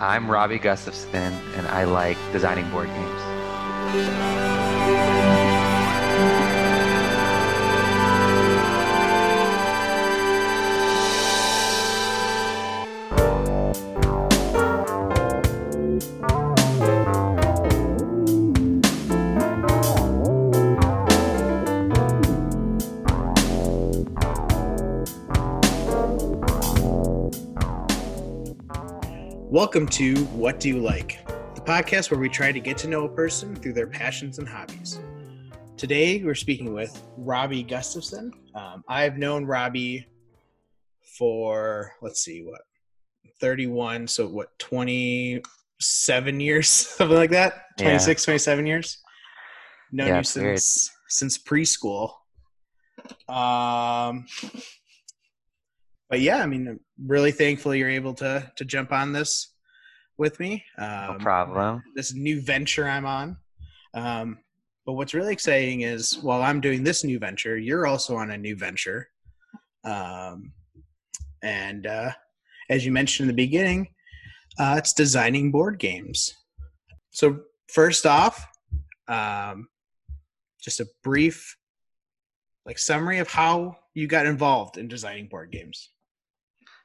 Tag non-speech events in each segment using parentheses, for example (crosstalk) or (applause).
I'm Robbie Gustafson, and I like designing board games. Welcome to What Do You Like, the podcast where we try to get to know a person through their passions and hobbies. Today, we're speaking with Robbie Gustafson. Um, I've known Robbie for, let's see, what, 31, so what, 27 years, (laughs) something like that? 26, yeah. 27 years? Known yeah, you since, since preschool. Um, but yeah, I mean, I'm really thankful you're able to to jump on this with me. Um, no problem. This new venture I'm on. Um, but what's really exciting is while I'm doing this new venture, you're also on a new venture. Um, and uh, as you mentioned in the beginning, uh, it's designing board games. So, first off, um, just a brief like summary of how you got involved in designing board games.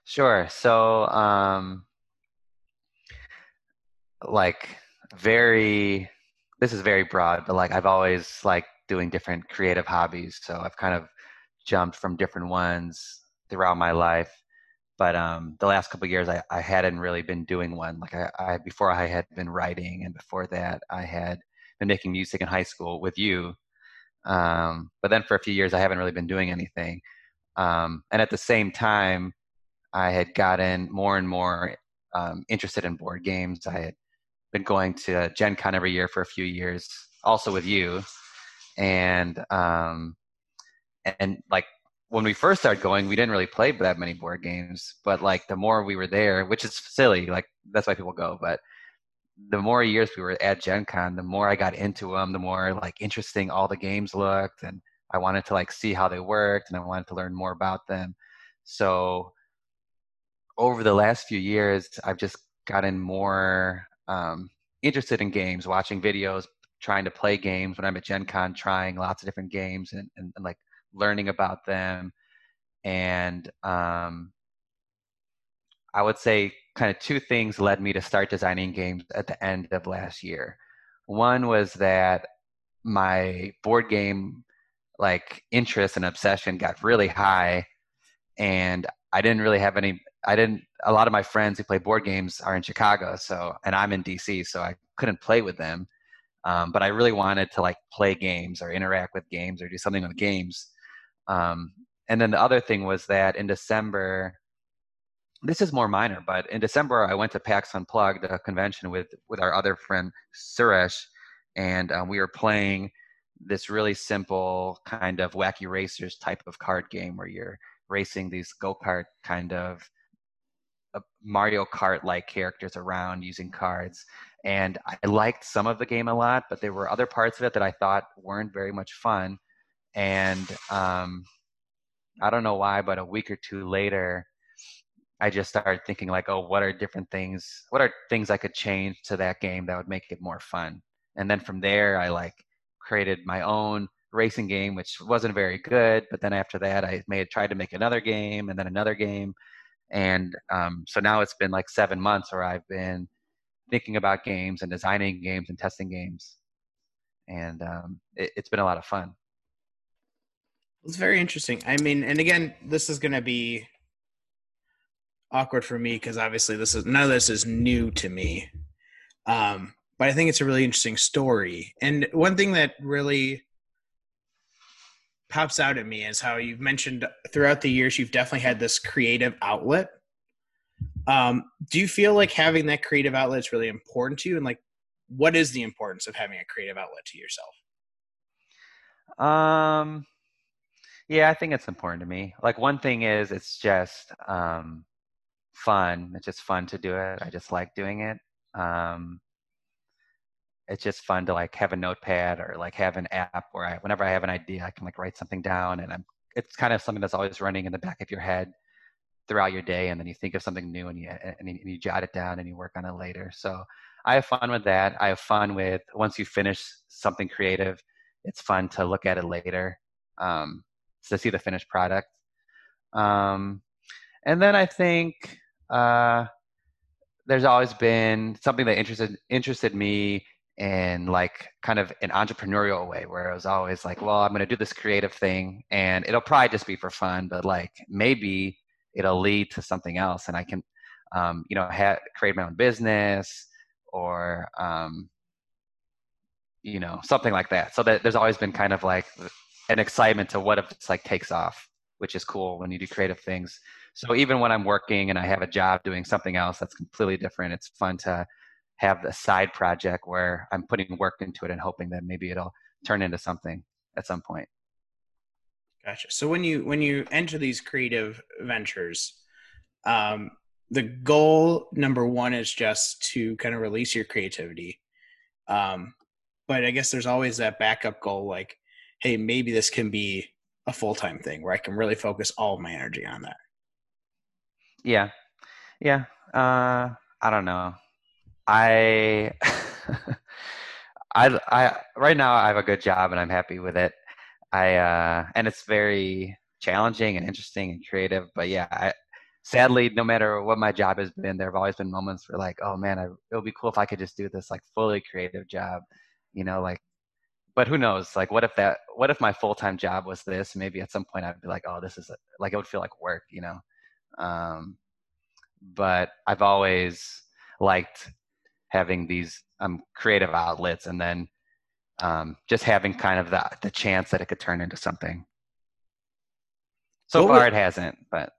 Sure. So, um, like very this is very broad but like i've always like doing different creative hobbies so i've kind of jumped from different ones throughout my life. But um the last couple years I, I hadn't really been doing one. Like I, I before i had been writing and before that i had been making music in high school with you. Um but then for a few years i haven't really been doing anything. Um and at the same time i had gotten more and more um, interested in board games. I had been going to Gen Con every year for a few years, also with you. And um, and like when we first started going, we didn't really play that many board games. But like the more we were there, which is silly, like that's why people go. But the more years we were at Gen Con, the more I got into them, the more like interesting all the games looked, and I wanted to like see how they worked, and I wanted to learn more about them. So over the last few years, I've just gotten more um, interested in games, watching videos, trying to play games when I'm at Gen Con, trying lots of different games and, and, and like learning about them. And um, I would say kind of two things led me to start designing games at the end of last year. One was that my board game like interest and obsession got really high and I didn't really have any I didn't. A lot of my friends who play board games are in Chicago, so and I'm in DC, so I couldn't play with them. Um, but I really wanted to like play games or interact with games or do something with games. Um, and then the other thing was that in December, this is more minor, but in December I went to PAX Unplugged, a convention with with our other friend Suresh, and um, we were playing this really simple kind of wacky racers type of card game where you're racing these go kart kind of Mario Kart like characters around using cards. And I liked some of the game a lot, but there were other parts of it that I thought weren't very much fun. And um, I don't know why, but a week or two later, I just started thinking like, oh, what are different things? What are things I could change to that game that would make it more fun? And then from there, I like created my own racing game, which wasn't very good. But then after that, I made tried to make another game and then another game and um, so now it's been like seven months where I've been thinking about games and designing games and testing games, and um, it, it's been a lot of fun. It's very interesting. I mean, and again, this is going to be awkward for me because obviously this is none of this is new to me. Um, but I think it's a really interesting story. And one thing that really pops out at me is how you've mentioned throughout the years you've definitely had this creative outlet. Um, do you feel like having that creative outlet is really important to you? And like, what is the importance of having a creative outlet to yourself? Um, yeah, I think it's important to me. Like one thing is it's just um, fun. It's just fun to do it. I just like doing it. Um, it's just fun to like have a notepad or like have an app where I, whenever I have an idea, I can like write something down and I'm, it's kind of something that's always running in the back of your head. throughout your day and then you think of something new and you and you, and you jot it down and you work on it later so i have fun with that i have fun with once you finish something creative it's fun to look at it later um, to see the finished product um, and then i think uh, there's always been something that interested interested me in like kind of an entrepreneurial way where I was always like, well, I'm going to do this creative thing and it'll probably just be for fun, but like maybe it'll lead to something else and I can, um, you know, ha- create my own business or, um, you know, something like that. So that there's always been kind of like an excitement to what if it's like takes off, which is cool when you do creative things. So even when I'm working and I have a job doing something else that's completely different, it's fun to have the side project where I'm putting work into it and hoping that maybe it'll turn into something at some point. Gotcha. So when you when you enter these creative ventures, um, the goal number one is just to kind of release your creativity. Um, but I guess there's always that backup goal, like, hey, maybe this can be a full time thing where I can really focus all of my energy on that. Yeah, yeah. Uh, I don't know. I, (laughs) I, I, right now I have a good job and I'm happy with it. I, uh, and it's very challenging and interesting and creative. But yeah, I, sadly, no matter what my job has been, there have always been moments where like, oh man, I, it would be cool if I could just do this like fully creative job, you know, like. But who knows? Like, what if that? What if my full time job was this? Maybe at some point I'd be like, oh, this is like it would feel like work, you know. Um, but I've always liked having these um, creative outlets and then um, just having kind of the, the chance that it could turn into something. So what far, would, it hasn't, but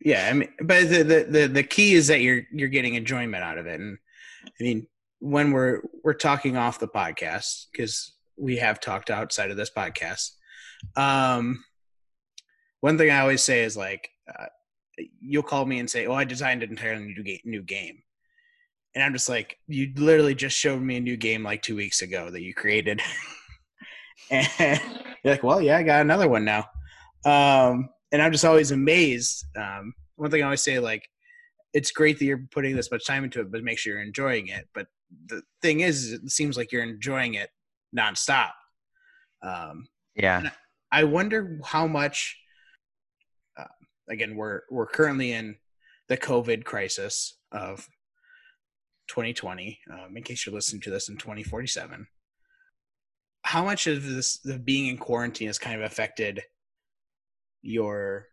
yeah, I mean, but the, the the the key is that you're you're getting enjoyment out of it, and I mean, when we're we're talking off the podcast because we have talked outside of this podcast. Um, one thing I always say is like, uh, you'll call me and say, "Oh, I designed an entirely new new game," and I'm just like, you literally just showed me a new game like two weeks ago that you created. (laughs) and you're like, well, yeah, I got another one now. Um, and I'm just always amazed. Um, one thing I always say, like, it's great that you're putting this much time into it, but make sure you're enjoying it. But the thing is, it seems like you're enjoying it nonstop. Um, yeah. I wonder how much. Uh, again, we're we're currently in the COVID crisis of 2020, um, in case you're listening to this in 2047. How much of this, the being in quarantine, has kind of affected your,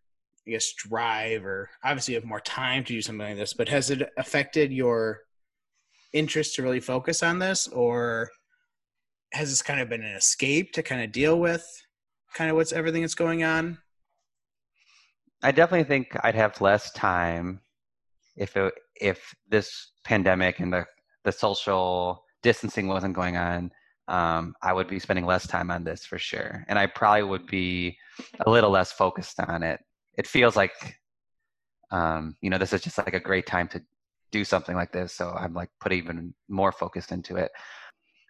I guess, drive, or obviously you have more time to do something like this, but has it affected your interest to really focus on this, or has this kind of been an escape to kind of deal with kind of what's everything that's going on? I definitely think I'd have less time if it, if this pandemic and the the social distancing wasn't going on, um, I would be spending less time on this for sure, and I probably would be a little less focused on it. It feels like, um, you know, this is just like a great time to do something like this, so I'm like put even more focused into it.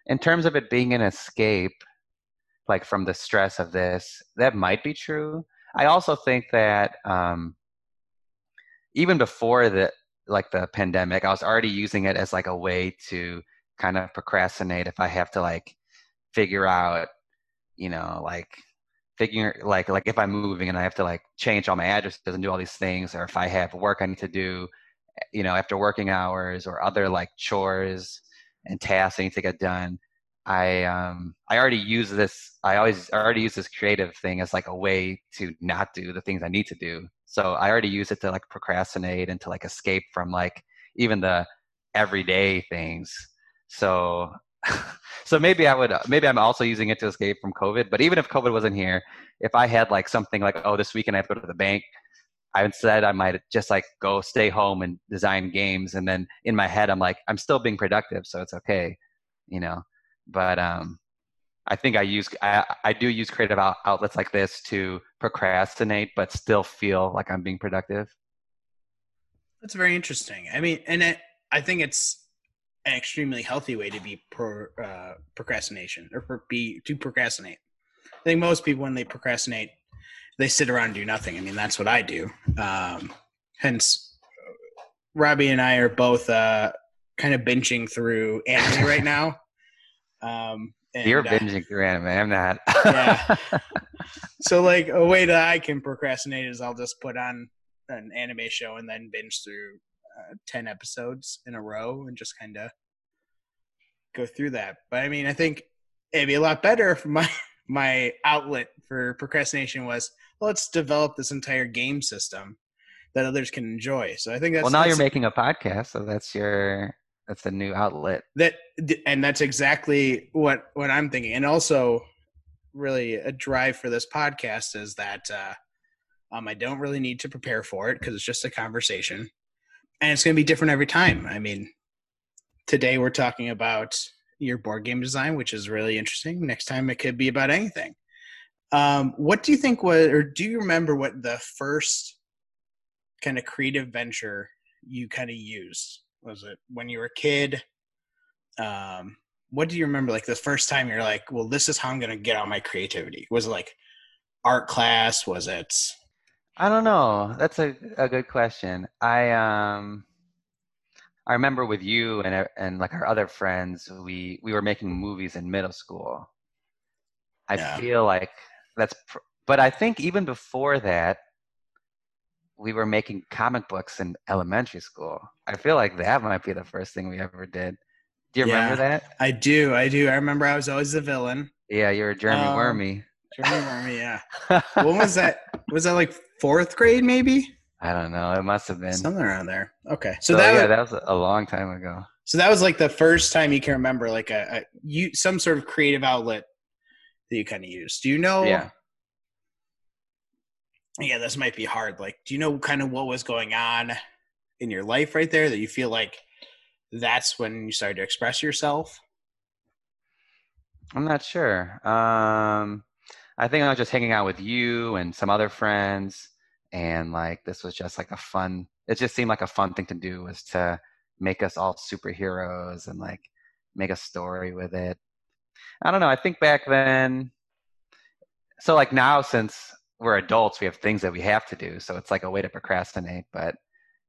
In terms of it being an escape, like from the stress of this, that might be true. I also think that um, even before the like the pandemic, I was already using it as like a way to kind of procrastinate if I have to like figure out, you know, like figuring like like if I'm moving and I have to like change all my addresses and do all these things, or if I have work I need to do, you know, after working hours or other like chores and tasks I need to get done. I um I already use this I always I already use this creative thing as like a way to not do the things I need to do. So I already use it to like procrastinate and to like escape from like even the everyday things. So (laughs) so maybe I would maybe I'm also using it to escape from COVID. But even if COVID wasn't here, if I had like something like oh this weekend I have to go to the bank, I instead I might just like go stay home and design games, and then in my head I'm like I'm still being productive, so it's okay, you know but um, I think I use I, I do use creative out, outlets like this to procrastinate, but still feel like I'm being productive. That's very interesting. I mean, and it, I think it's an extremely healthy way to be pro, uh, procrastination or be to procrastinate. I think most people when they procrastinate, they sit around and do nothing. I mean, that's what I do. Um, hence, Robbie and I are both uh, kind of binging through anime right (laughs) now. Um, and, You're uh, binging through anime. I'm not. Yeah. (laughs) so like a way that I can procrastinate is I'll just put on an anime show and then binge through uh, 10 episodes in a row and just kind of go through that. But I mean, I think it'd be a lot better if my (laughs) my outlet for procrastination was well, let's develop this entire game system that others can enjoy. So I think that's well, now that's, you're making a podcast, so that's your that's the new outlet. that and that's exactly what what I'm thinking. And also really a drive for this podcast is that uh um, I don't really need to prepare for it because it's just a conversation, and it's going to be different every time. I mean, today we're talking about your board game design, which is really interesting. Next time it could be about anything. Um, what do you think was, or do you remember what the first kind of creative venture you kind of used? Was it when you were a kid? Um, what do you remember? Like the first time you're like, well, this is how I'm going to get out my creativity. Was it like art class? Was it? I don't know. That's a a good question. I um I remember with you and and like our other friends, we we were making movies in middle school. I Yeah. feel like that's, pr- but I think even before that, we were making comic books in elementary school. I feel like that might be the first thing we ever did. Do you remember that? I do, I do. I remember I was always the villain. Yeah, you were Jeremy Um, Wormy. Jeremy Wormy, yeah. (laughs) When was that? Was that like fourth grade, maybe? I don't know. It must have been. Something around there. Okay, so, so that yeah, was, that was a long time ago. so that was like the first time you can remember like a, a you some sort of creative outlet that you kind of used. Do you know? Yeah. yeah, this might be hard. Like, do you know kind of what was going on in your life right there that you feel like that's when you started to express yourself? I'm not sure. Um, I think I was just hanging out with you and some other friends, and like this was just like a fun. It just seemed like a fun thing to do was to make us all superheroes and like make a story with it. I don't know. I think back then. So like now, since we're adults, we have things that we have to do. So it's like a way to procrastinate. But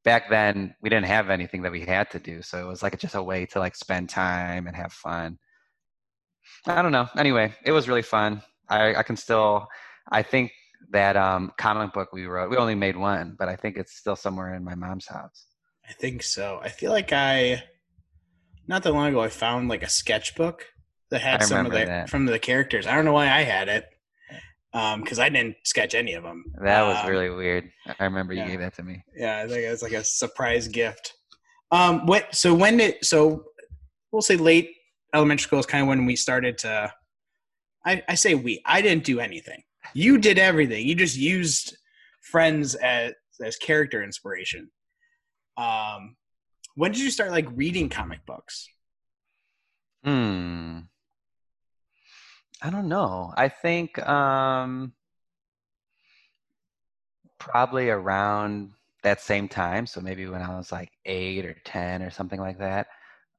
back then, we didn't have anything that we had to do. So it was like just a way to like spend time and have fun. I don't know. Anyway, it was really fun. I, I can still, I think that um, comic book we wrote, we only made one, but I think it's still somewhere in my mom's house. I think so. I feel like I not that long ago I found like a sketchbook that had some of the that. from the characters. I don't know why I had it because I didn't sketch any of them. That was Um, really weird. I remember yeah. you gave that to me. yeah. I think it was like a surprise gift. Um, what? So when did so we'll say late elementary school is kind of when we started to. I, I say we. I didn't do anything. You did everything. You just used friends as as character inspiration. Um, when did you start like reading comic books? Hmm. I don't know. I think um, probably around that same time. So maybe when I was like eight or 10 or something like that.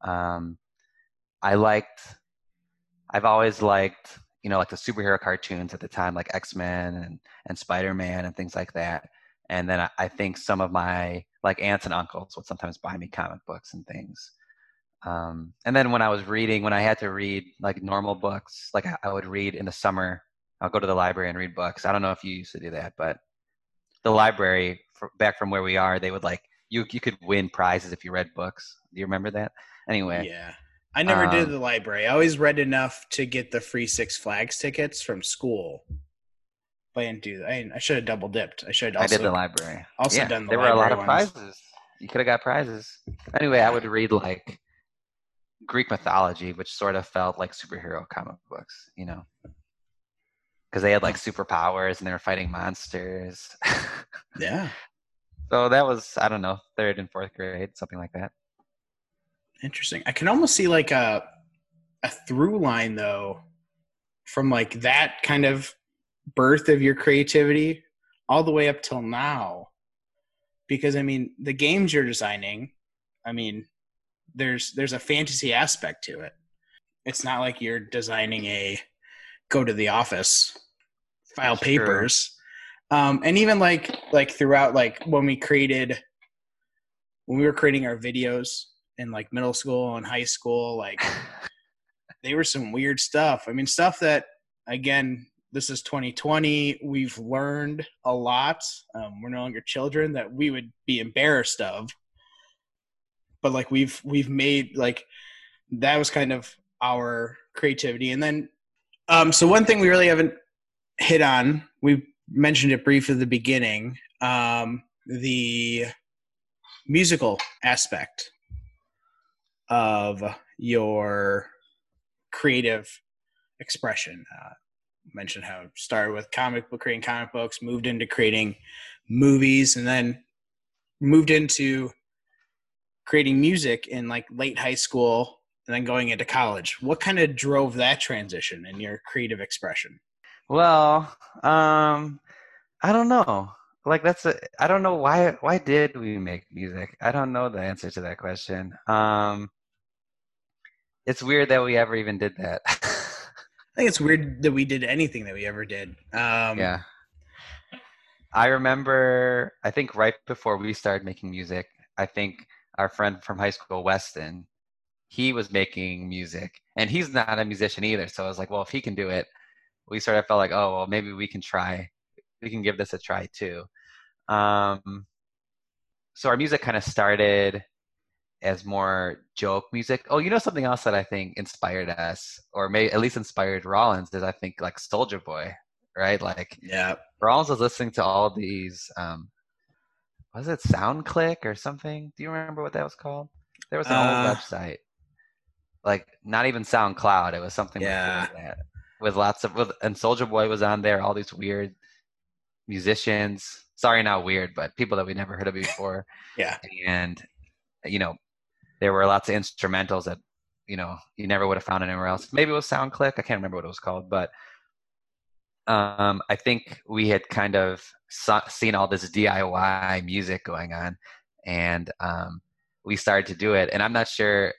Um, I liked, I've always liked, you know, like the superhero cartoons at the time, like X Men and, and Spider Man and things like that. And then I, I think some of my like aunts and uncles would sometimes buy me comic books and things. Um, and then when I was reading, when I had to read like normal books, like I, I would read in the summer, I'll go to the library and read books. I don't know if you used to do that, but the library fr back from where we are, they would like you you could win prizes if you read books. Do you remember that? Anyway, Yeah. I never did Um, the library. I always read enough to get the free Six Flags tickets from school. But I didn't do that. I, I should have double dipped. I should have I did the library. also yeah, done the there were a lot of ones. prizes. You could have got prizes. Anyway, I would read like Greek mythology, which sort of felt like superhero comic books, you know, because they had like superpowers and they were fighting monsters. (laughs) Yeah. so that was I don't know third and fourth grade, something like that. Interesting. I can almost see like a a through line though from like that kind of birth of your creativity all the way up till now. Because I mean, the games you're designing, I mean, there's there's a fantasy aspect to it. It's not like you're designing a go to the office, file papers. um, and even like like throughout like when we created when we were creating our videos in like middle school and high school like (laughs) they were some weird stuff. I mean stuff that again this is 2020 we've learned a lot. Um, we're no longer children that we would be embarrassed of but like we've we've made like that was kind of our creativity. And then um so one thing we really haven't hit on we mentioned it briefly at the beginning um the musical aspect of your creative expression. Uh, mentioned how it started with comic book creating comic books moved into creating movies and then moved into creating music in like late high school and then going into college. What kind of drove that transition in your creative expression? Well um i don't know. Like that's a i don't know why why did we make music? I don't know the answer to that question. Um it's weird that we ever even did that. (laughs) I think it's weird that we did anything that we ever did. Um yeah. I remember i think right before we started making music i think our friend from high school weston he was making music and he's not a musician either so i was like well if he can do it we sort of felt like oh well maybe we can try we can give this a try too um, so our music kind of started as more joke music. Oh, you know something else that I think inspired us, or may at least inspired Rollins, is I think like Soulja Boy, right? Like, yeah, Rollins was listening to all these. Um, was it SoundClick or something? Do you remember what that was called? There was an uh, old website, like not even SoundCloud. It was something yeah. like that, with lots of with, and Soulja Boy was on there. All these weird musicians sorry not weird but people that we never heard of before (laughs) yeah and you know there were lots of instrumentals that you know you never would have found anywhere else maybe it was soundclick i can't remember what it was called but um, i think we had kind of seen all this diy music going on and um, we started to do it and i'm not sure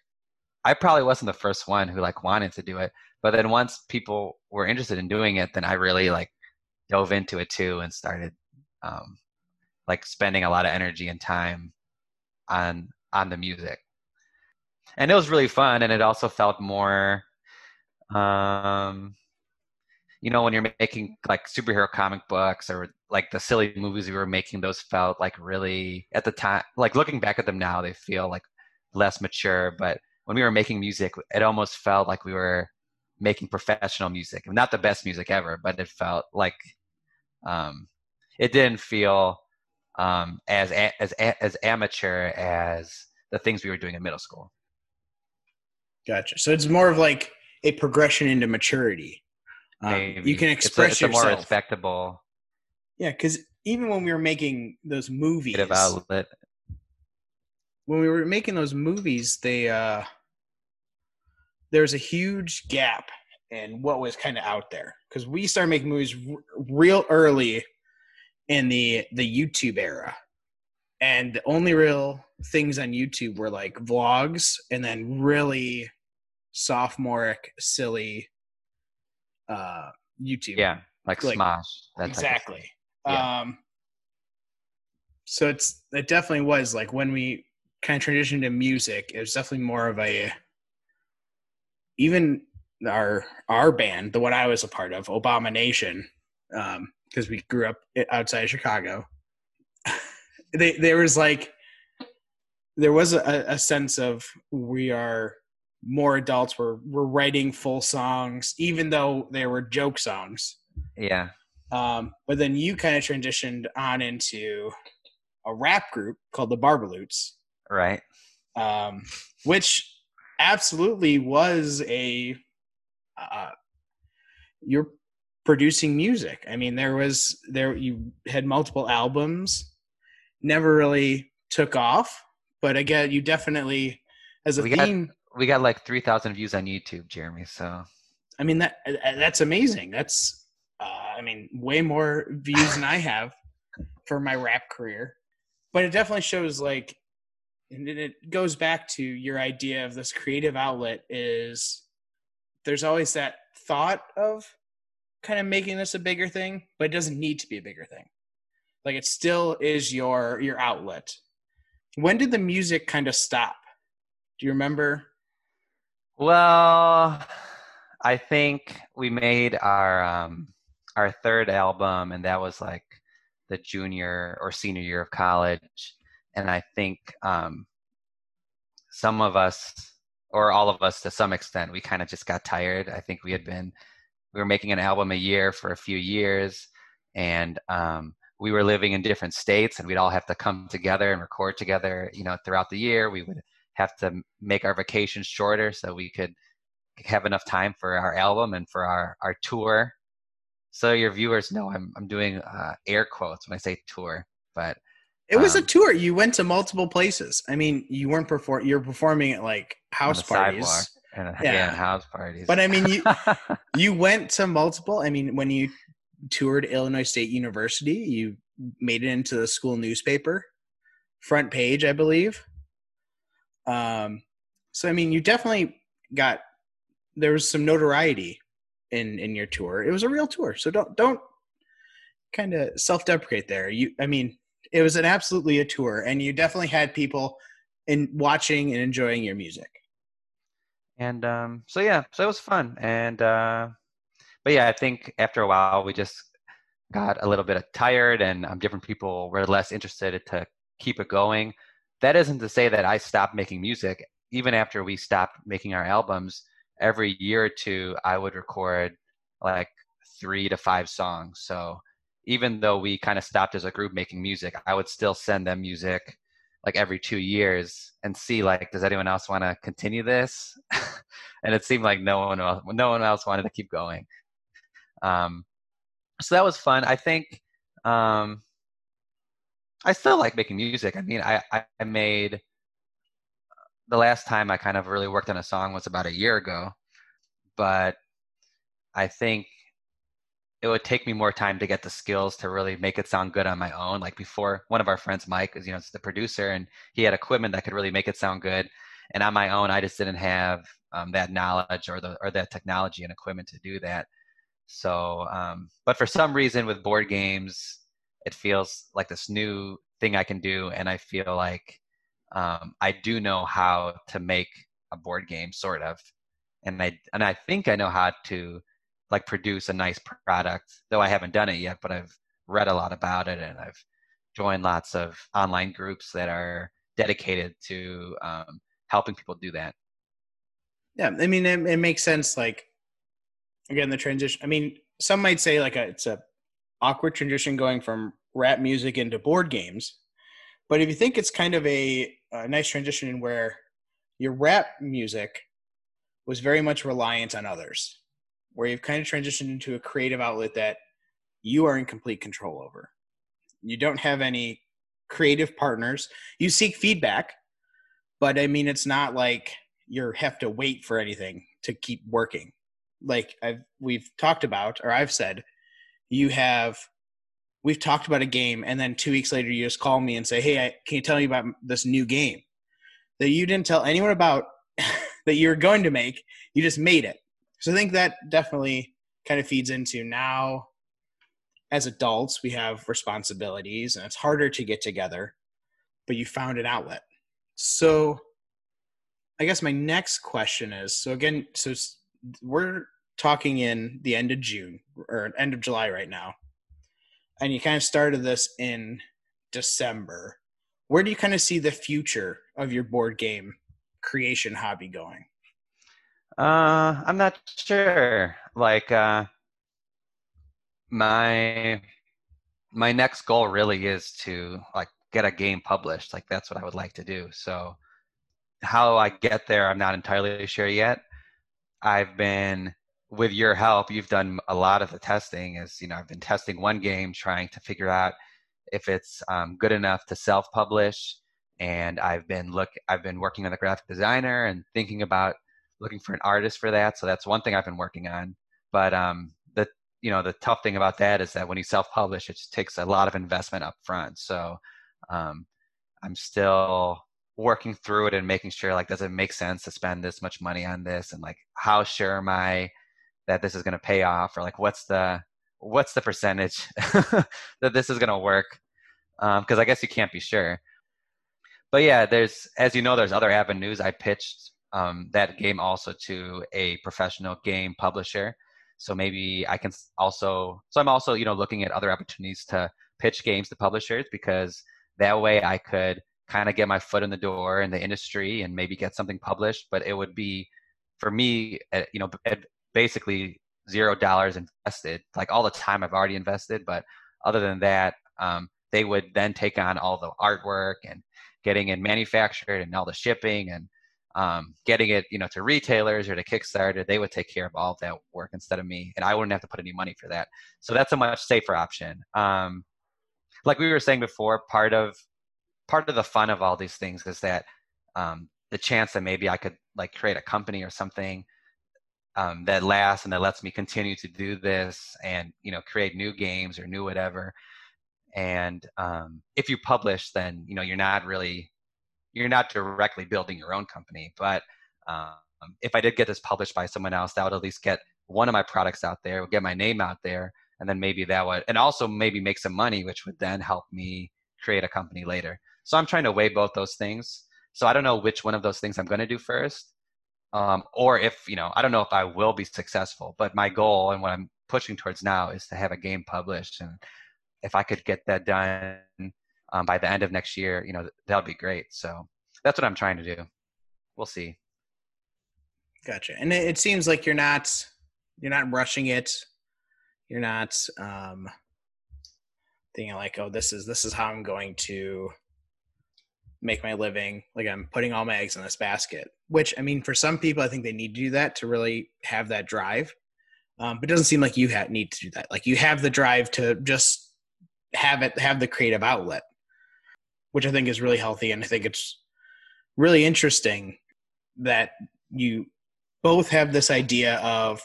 i probably wasn't the first one who like wanted to do it but then once people were interested in doing it then i really like dove into it too and started um, like spending a lot of energy and time on on the music. And it was really fun and it also felt more um you know when you're making like superhero comic books or like the silly movies we were making those felt like really at the time like looking back at them now they feel like less mature but when we were making music it almost felt like we were making professional music not the best music ever but it felt like um it didn't feel um, as as as amateur as the things we were doing in middle school. Gotcha. So it's more of like a progression into maturity. Um, you can express it's a, it's yourself. a more respectable. Yeah, because even when we were making those movies, outlet. when we were making those movies, they uh, there was a huge gap in what was kind of out there because we started making movies r- real early in the the YouTube era. And the only real things on YouTube were like vlogs and then really sophomoric, silly uh YouTube. Yeah, like, like Smosh. exactly. Yeah. Um so it's it definitely was like when we kind of transitioned to music, it was definitely more of a even our our band, the one I was a part of, Abomination, um, because we grew up outside of Chicago. (laughs) they, there was like, there was a, a sense of we are more adults. We're we're writing full songs, even though they were joke songs. Yeah. Um, but then you kind of transitioned on into a rap group called the Barbaloots. Right. Um, which absolutely was a uh, you're producing music. I mean, there was there you had multiple albums, never really took off, but again, you definitely as a we theme. Got, we got like three thousand views on YouTube, Jeremy. So I mean that that's amazing. That's uh, I mean way more views than I have (laughs) for my rap career, but it definitely shows like, and it goes back to your idea of this creative outlet is there's always that thought of kind of making this a bigger thing, but it doesn't need to be a bigger thing. Like it still is your your outlet. When did the music kind of stop? Do you remember? Well, I think we made our um, our third album, and that was like the junior or senior year of college. And I think um, some of us, or all of us to some extent, we kind of just got tired. I think we had been we were making an album a year for a few years, and um, we were living in different states, and we'd all have to come together and record together. You know, throughout the year, we would have to make our vacations shorter so we could have enough time for our album and for our, our tour. So your viewers know I'm I'm doing uh, air quotes when I say tour, but it was um, a tour. You went to multiple places. I mean, you weren't perform. You're performing at like house parties. And, yeah. yeah, house parties. But I mean, you (laughs) you went to multiple. I mean, when you toured Illinois State University, you made it into the school newspaper, front page, I believe. Um, so I mean, you definitely got there was some notoriety in in your tour. It was a real tour, so don't don't kind of self deprecate there. You, I mean, it was an absolutely a tour, and you definitely had people in watching and enjoying your music. And um, so yeah, so it was fun, and uh, but yeah, I think after a while we just got a little bit tired, and um, different people were less interested to keep it going. That isn't to say that I stopped making music. Even after we stopped making our albums, every year or two I would record like three to five songs. So even though we kind of stopped as a group making music, I would still send them music like every two years and see like does anyone else want to continue this (laughs) and it seemed like no one else no one else wanted to keep going um, so that was fun i think um, i still like making music i mean i i made the last time I kind of really worked on a song was about a year ago, but I think it would take me more time to get the skills to really make it sound good on my own. Like before, one of our friends, Mike, is you know, the producer, and he had equipment that could really make it sound good. And on my own, I just didn't have um, that knowledge or the or that technology and equipment to do that. So, um, but for some reason, with board games, it feels like this new thing I can do, and I feel like um, I do know how to make a board game, sort of, and I and I think I know how to like produce a nice product, though I haven't done it yet. But I've read a lot about it, and I've joined lots of online groups that are dedicated to um, helping people do that. Yeah, I mean, it, it makes sense. Like again, the transition. I mean, some might say like a, it's a awkward transition going from rap music into board games. But if you think it's kind of a a nice transition where your rap music was very much reliant on others, where you've kind of transitioned into a creative outlet that you are in complete control over. You don't have any creative partners. You seek feedback, but I mean, it's not like you have to wait for anything to keep working. Like I've we've talked about, or I've said, you have we've talked about a game and then two weeks later you just call me and say hey I, can you tell me about this new game that you didn't tell anyone about (laughs) that you were going to make? You just made it. So i think that definitely kind of feeds into now as adults we have responsibilities and it's harder to get together but you found an outlet. So i guess my next question is so again so we're talking in the end of june or end of july right now and you kind of started this in December. Where do you kind of see the future of your board game creation hobby going? Uh, I'm not sure. Like, uh, my my next goal really is to like get a game published. Like, that's what I would like to do. So, how I get there, I'm not entirely sure yet. I've been with your help, you've done a lot of the testing. Is you know, I've been testing one game, trying to figure out if it's um, good enough to self-publish, and I've been look, I've been working on the graphic designer and thinking about looking for an artist for that. So that's one thing I've been working on. But um, the you know, the tough thing about that is that when you self-publish, it takes a lot of investment up front. So um, I'm still working through it and making sure like does it make sense to spend this much money on this and like how sure am I that this is going to pay off or like what's the what's the percentage (laughs) that this is going to work because um, I guess you can't be sure. But yeah, there's as you know, there's other avenues. I pitched um, that game also to a professional game publisher. So maybe I can also. So I'm also you know looking at other opportunities to pitch games to publishers because that way I could kind of get my foot in the door in the industry and maybe get something published. But it would be for me, eh, you know, basically zero dollars invested, like all the time I've already invested. But other than that, um, they would then take on all the artwork and getting it manufactured and all the shipping and um, getting it, you know, to retailers or to Kickstarter. They would take care of all of that work instead of me, and I wouldn't have to put any money for that. So that's a much safer option. Um, like we were saying before, part of part of the fun of all these things is that um, the chance that maybe I could like create a company or something um, that lasts and that lets me continue to do this and you know create new games or new whatever. And um, if you publish, then you know you're not really you're not directly building your own company. But um, if I did get this published by someone else, that would at least get one of my products out there, get my name out there, and then maybe that would and also maybe make some money, which would then help me create a company later. So I'm trying to weigh both those things. So I don't know which one of those things I'm going to do first, um, or if you know, I don't know if I will be successful. But my goal and what I'm pushing towards now is to have a game published, and if I could get that done um, by the end of next year, you know, that would be great. So that's what I'm trying to do. We'll see. Gotcha. And it seems like you're not you're not rushing it. You're not um, thinking like, oh, this is this is how I'm going to make my living. Like I'm putting all my eggs in this basket. Which I mean, for some people, I think they need to do that to really have that drive. Um, but it doesn't seem like you ha- need to do that. Like you have the drive to just have it, have the creative outlet, which I think is really healthy. And I think it's really interesting that you both have this idea of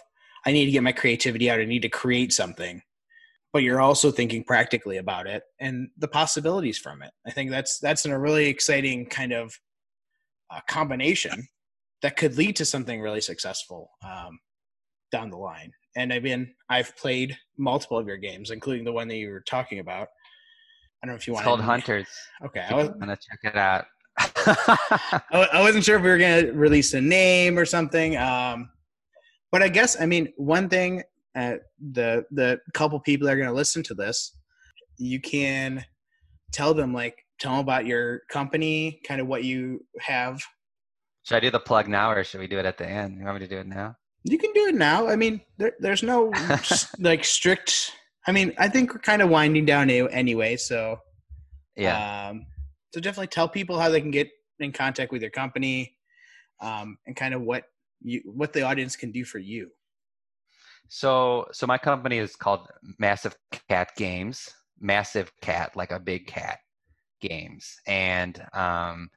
I need to get my creativity out. I need to create something but you're also thinking practically about it and the possibilities from it. I think that's that's in a really exciting kind of uh, combination that could lead to something really successful um, down the line. And I mean, I've played multiple of your games, including the one that you were talking about. I don't know if you want. It's called Hunters. Okay, I was gonna check it out. I wasn't sure if we were gonna release a name or something. Um, but I guess I mean one thing uh, the the couple people that are going to listen to this, you can tell them like tell them about your company, kind of what you have. Should I do the plug now, or should we do it at the end? You want me to do it now? You can do it now. I mean, there, there's no (laughs) like strict. I mean, I think we're kind of winding down anyway, so yeah. Um, so definitely tell people how they can get in contact with your company, um, and kind of what you what the audience can do for you. So, so my company is called Massive Cat Games. Massive Cat, like a big cat, games, and um,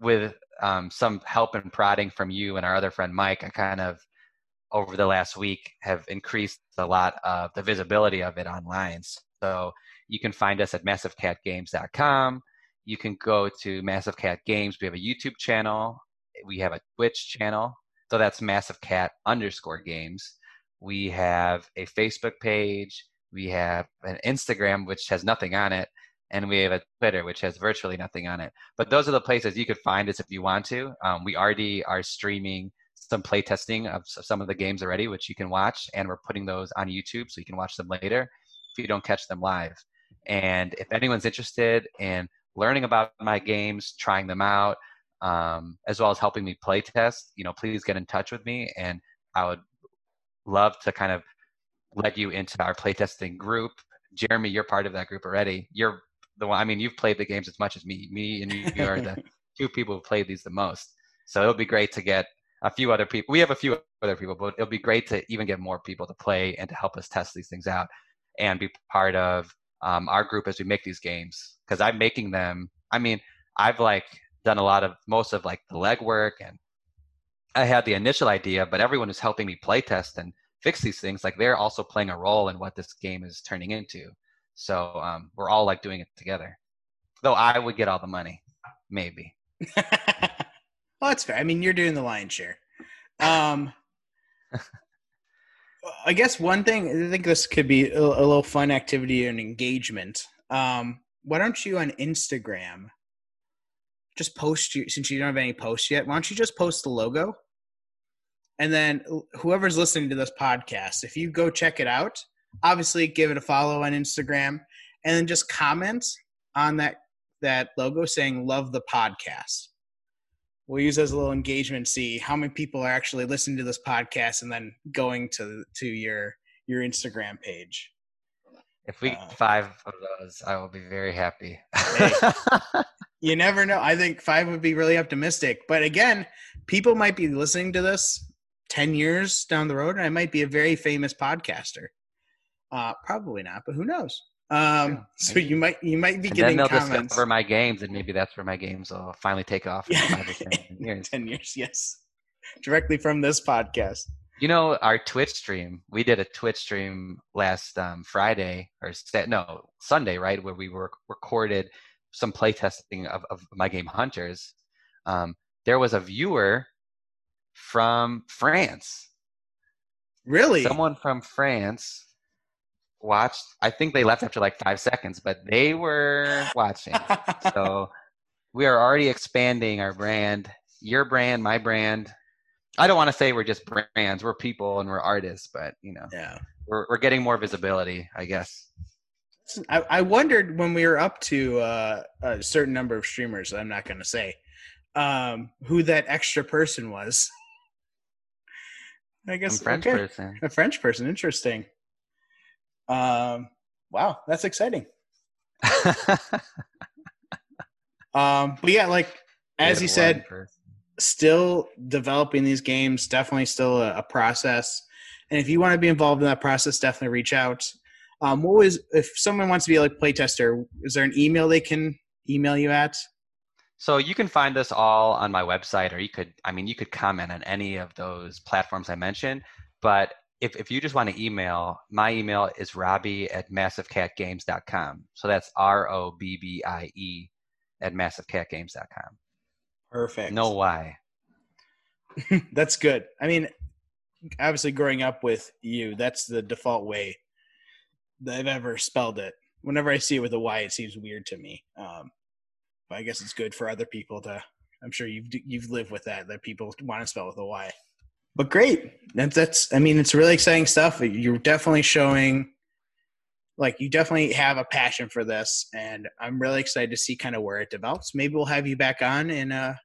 with um, some help and prodding from you and our other friend Mike, I kind of over the last week have increased a lot of the visibility of it online. So you can find us at massivecatgames.com. You can go to Massive Cat Games. We have a YouTube channel. We have a Twitch channel. So that's Massive Cat underscore games we have a Facebook page, we have an Instagram which has nothing on it, and we have a Twitter which has virtually nothing on it. But those are the places you could find us if you want to. Um, we already are streaming some playtesting of some of the games already, which you can watch, and we're putting those on YouTube so you can watch them later if you don't catch them live. And if anyone's interested in learning about my games, trying them out, um, as well as helping me play test, you know, please get in touch with me, and I would love to kind of let you into our playtesting group. Jeremy, you're part of that group already. You're the one. I mean, you've played the games as much as me. Me and you are the (laughs) two people who played these the most. So it'll be great to get a few other people. We have a few other people, but it'll be great to even get more people to play and to help us test these things out and be part of um, our group as we make these games. Because I'm making them. I mean, I've like done a lot of most of like the legwork and I had the initial idea, but everyone who's helping me playtest and fix these things, like they're also playing a role in what this game is turning into. So um, we're all like doing it together. Though I would get all the money, maybe. (laughs) well, that's fair. I mean, you're doing the lion's share. Um, (laughs) I guess one thing I think this could be a, a little fun activity and engagement. Um, why don't you on Instagram just post you since you don't have any posts yet? Why don't you just post the logo? And then whoever's listening to this podcast, if you go check it out, obviously give it a follow on Instagram and then just comment on that that logo saying love the podcast. We'll use as a little engagement, see how many people are actually listening to this podcast and then going to to your your Instagram page. If we uh, five of those, I will be very happy. hey, (laughs) you never know. I think five would be really optimistic. But again, people might be listening to this 10 years down the road, and I might be a very famous podcaster. Uh, probably not, but who knows? Um, so you might you might be and getting then they'll comments. discover my games, and maybe that's where my games will finally take off. In or 10 (laughs) years. 10 years, yes. Directly from this podcast. You know our Twitch stream. We did a Twitch stream last um, Friday or no Sunday, right, where we were recorded some playtesting of, of my game Hunters. Um, there was a viewer from France. Really? Someone from France watched. I think they left after like five seconds, but they were (laughs) watching. so we are already expanding our brand. Your brand, my brand. I don't want to say we're just brands. We're people and we're artists, but you know, yeah, we're we're getting more visibility, I guess. I, I wondered when we were up to uh, a certain number of streamers. I'm not going to say um, who that extra person was. (laughs) I guess a French okay. person. A French person. Interesting. Um, wow, that's exciting. (laughs) um, but yeah, like as you said, still developing these games. Definitely still a, a process. And if you want to be involved in that process, definitely reach out. Um, what was if someone wants to be like playtester? Is there an email they can email you at? So you can find this all on my website, or you could, I mean, you could comment on any of those platforms I mentioned. But if, if you just want to email, my email is robbie at massivecatgames.com. So that's R O B B I E at massivecatgames.com. Perfect. No why. (laughs) that's good. I mean, obviously, growing up with you, that's the default way that I've ever spelled it. Whenever I see it with a Y, it seems weird to me. Um, but I guess it's good for other people to. I'm sure you've you've lived with that that people want to spell with a Y. But great, that's that's. I mean, it's really exciting stuff. You're definitely showing, like, you definitely have a passion for this, and I'm really excited to see kind of where it develops. Maybe we'll have you back on in a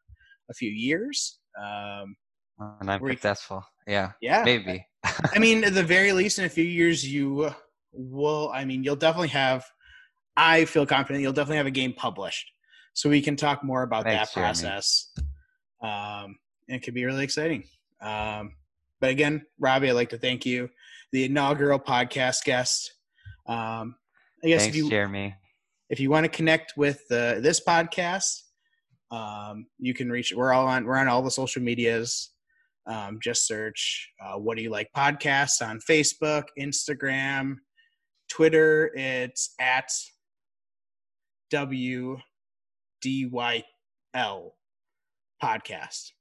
a few years. Um, and I'm successful. Yeah. Yeah. Maybe. I (laughs) mean, at the very least, in a few years, you will. I mean, you'll definitely have. I feel confident you'll definitely have a game published so we can talk more about Thanks, that process. Um, it could be really exciting. Um, but again, Robbie, I'd like to thank you, the inaugural podcast guest. Um, I guess Thanks, if you, Jeremy. If you want to connect with uh, this podcast, um, you can reach. We're all on. We're on all the social medias. Um, just search uh, "What Do You Like" podcasts on Facebook, Instagram, Twitter. It's at W DYL podcast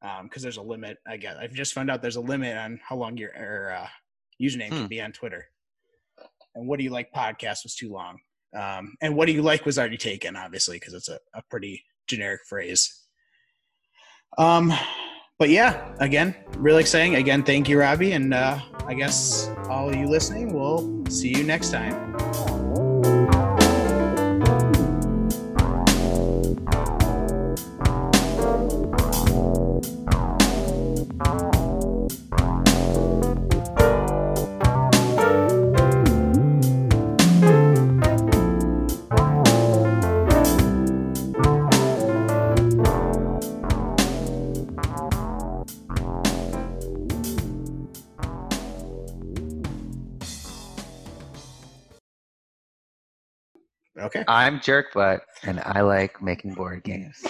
because um, there's a limit. I guess I've just found out there's a limit on how long your, your uh, username hmm. can be on Twitter. And what do you like podcast was too long. Um, and what do you like was already taken, obviously, because it's a, a pretty generic phrase. Um, but yeah, again, really exciting. Again, thank you, Robbie, and uh, I guess all you listening, we'll see you next time. Okay. I'm Jerk Butt, and I like making board games.